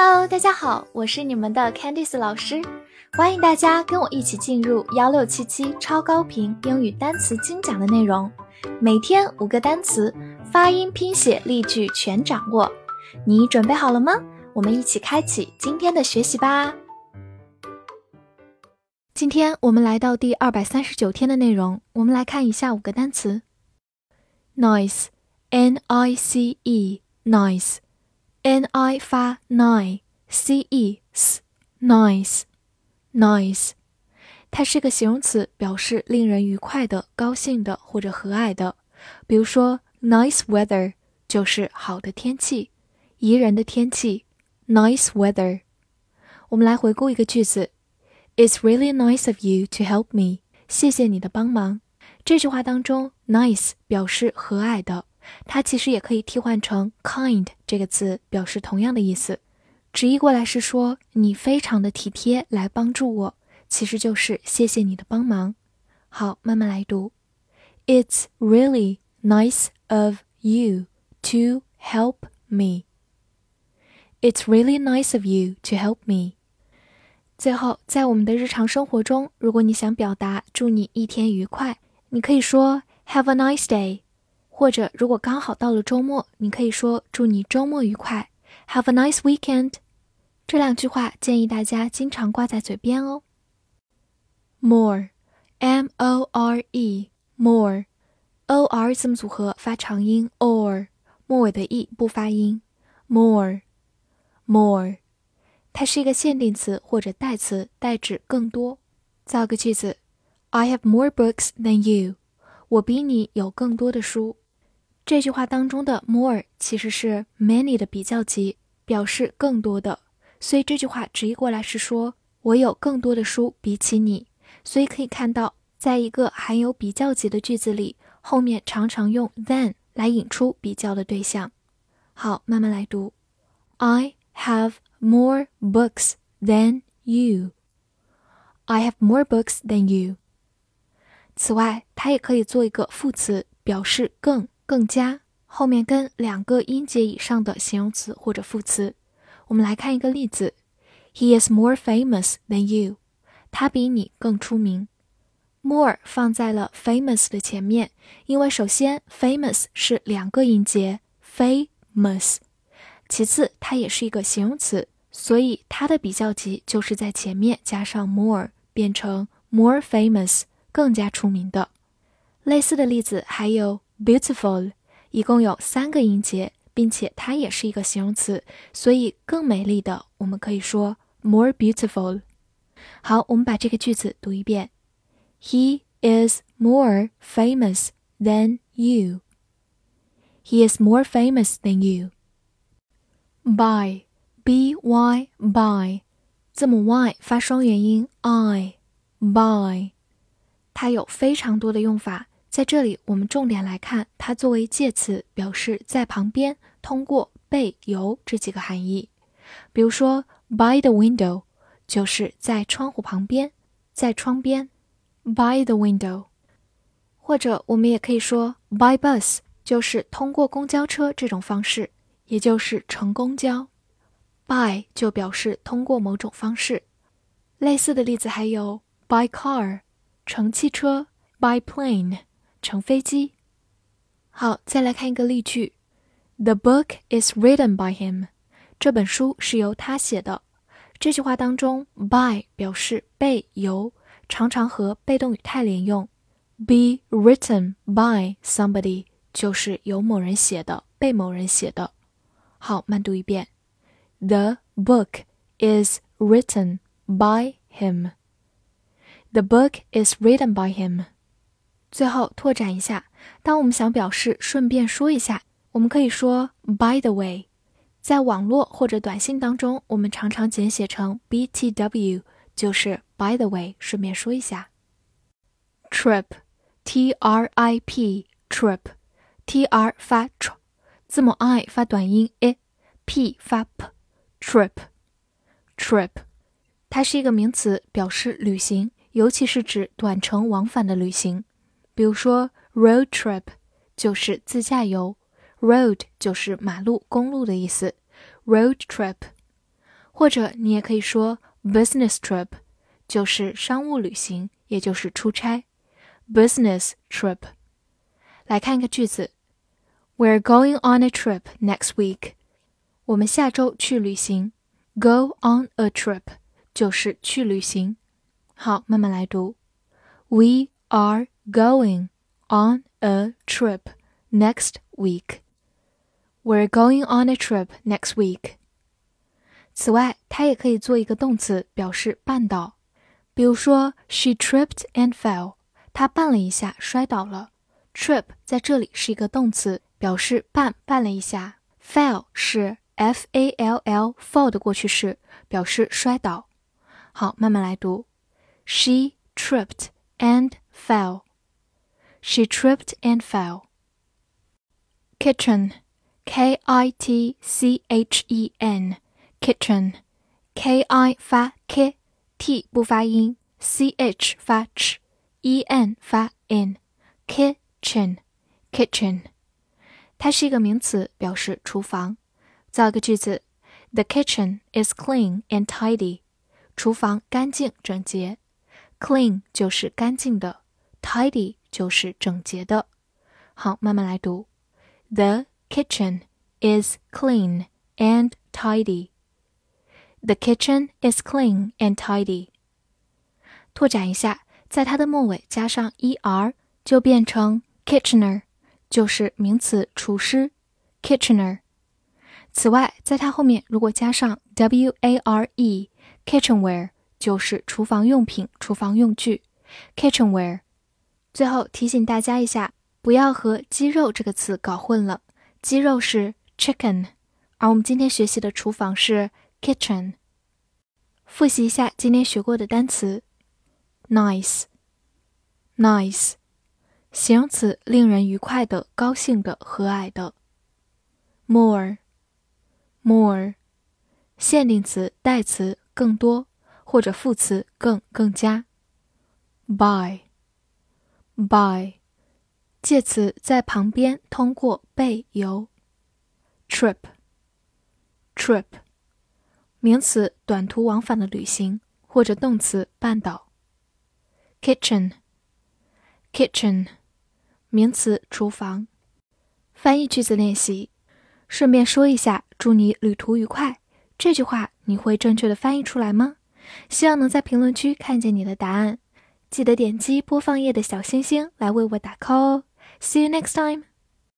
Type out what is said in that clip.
Hello，大家好，我是你们的 Candice 老师，欢迎大家跟我一起进入幺六七七超高频英语单词精讲的内容，每天五个单词，发音、拼写、例句全掌握，你准备好了吗？我们一起开启今天的学习吧。今天我们来到第二百三十九天的内容，我们来看一下五个单词：nice，n i c e，nice。N i 发 nine，c e s，nice，nice，它是个形容词，表示令人愉快的、高兴的或者和蔼的。比如说，nice weather 就是好的天气，宜人的天气。nice weather。我们来回顾一个句子：It's really nice of you to help me。谢谢你的帮忙。这句话当中，nice 表示和蔼的。它其实也可以替换成 kind 这个词，表示同样的意思。直译过来是说你非常的体贴来帮助我，其实就是谢谢你的帮忙。好，慢慢来读。It's really nice of you to help me. It's really nice of you to help me. 最后，在我们的日常生活中，如果你想表达祝你一天愉快，你可以说 Have a nice day. 或者，如果刚好到了周末，你可以说“祝你周末愉快 ”，Have a nice weekend。这两句话建议大家经常挂在嘴边哦。More，M-O-R-E，More，O R 字母组合发长音，or 末尾的 e 不发音。More，More，它是一个限定词或者代词，代指更多。造个句子：I have more books than you。我比你有更多的书。这句话当中的 more 其实是 many 的比较级，表示更多的，所以这句话直译过来是说我有更多的书比起你。所以可以看到，在一个含有比较级的句子里，后面常常用 than 来引出比较的对象。好，慢慢来读，I have more books than you. I have more books than you. 此外，它也可以做一个副词，表示更。更加后面跟两个音节以上的形容词或者副词，我们来看一个例子：He is more famous than you。他比你更出名。more 放在了 famous 的前面，因为首先 famous 是两个音节 famous，其次它也是一个形容词，所以它的比较级就是在前面加上 more，变成 more famous，更加出名的。类似的例子还有。Beautiful，一共有三个音节，并且它也是一个形容词，所以更美丽的，我们可以说 more beautiful。好，我们把这个句子读一遍：He is more famous than you. He is more famous than you. By, b y by，字母 y 发双元音 i，by，它有非常多的用法。在这里，我们重点来看它作为介词，表示在旁边、通过、被、由这几个含义。比如说，by the window 就是在窗户旁边，在窗边。by the window，或者我们也可以说 by bus，就是通过公交车这种方式，也就是乘公交。by 就表示通过某种方式。类似的例子还有 by car，乘汽车；by plane。乘飞机。好，再来看一个例句：The book is written by him。这本书是由他写的。这句话当中，by 表示被由，常常和被动语态连用。Be written by somebody 就是由某人写的，被某人写的。好，慢读一遍：The book is written by him. The book is written by him. 最后拓展一下，当我们想表示顺便说一下，我们可以说 by the way。在网络或者短信当中，我们常常简写成 btw，就是 by the way，顺便说一下。trip，t r i p，trip，t r 发 tr，字母 i 发短音 i，p 发 p，trip，trip，它是一个名词，表示旅行，尤其是指短程往返的旅行。比如说，road trip 就是自驾游，road 就是马路、公路的意思。road trip，或者你也可以说 business trip，就是商务旅行，也就是出差。business trip。来看一个句子：We're going on a trip next week。我们下周去旅行。Go on a trip 就是去旅行。好，慢慢来读。We are going on a trip next week. We're going on a trip next week. 此外，它也可以做一个动词，表示绊倒。比如说，She tripped and fell。她绊了一下，摔倒了。Trip 在这里是一个动词，表示绊绊了一下。Fell 是 f a l l fall 的过去式，表示摔倒。好，慢慢来读。She tripped and fell. She tripped and fell. Kitchen, K I T C H E N, kitchen, K I 发 k，t 不发音，c h 发 ch，e n 发 n，kitchen, kitchen，它是一个名词，表示厨房。造个句子：The kitchen is clean and tidy。厨房干净整洁。Clean 就是干净的，tidy 就是整洁的。好，慢慢来读。The kitchen is clean and tidy. The kitchen is clean and tidy. 拓展一下，在它的末尾加上 er，就变成 kitchener，就是名词厨师。Kitchener。此外，在它后面如果加上 w a r e，kitchenware 就是厨房用品、厨房用具。kitchenware。 最后提醒大家一下，不要和鸡肉这个词搞混了。鸡肉是 chicken，而我们今天学习的厨房是 kitchen。复习一下今天学过的单词：nice，nice，形容词，令人愉快的、高兴的、和蔼的；more。more，限定词、代词更多，或者副词更、更加；by。By，介词在旁边，通过、被、由。trip，trip，名词短途往返的旅行，或者动词半岛。kitchen，kitchen，名词厨房。翻译句子练习。顺便说一下，祝你旅途愉快。这句话你会正确的翻译出来吗？希望能在评论区看见你的答案。记得点击播放页的小星星来为我打 call 哦。See you next time.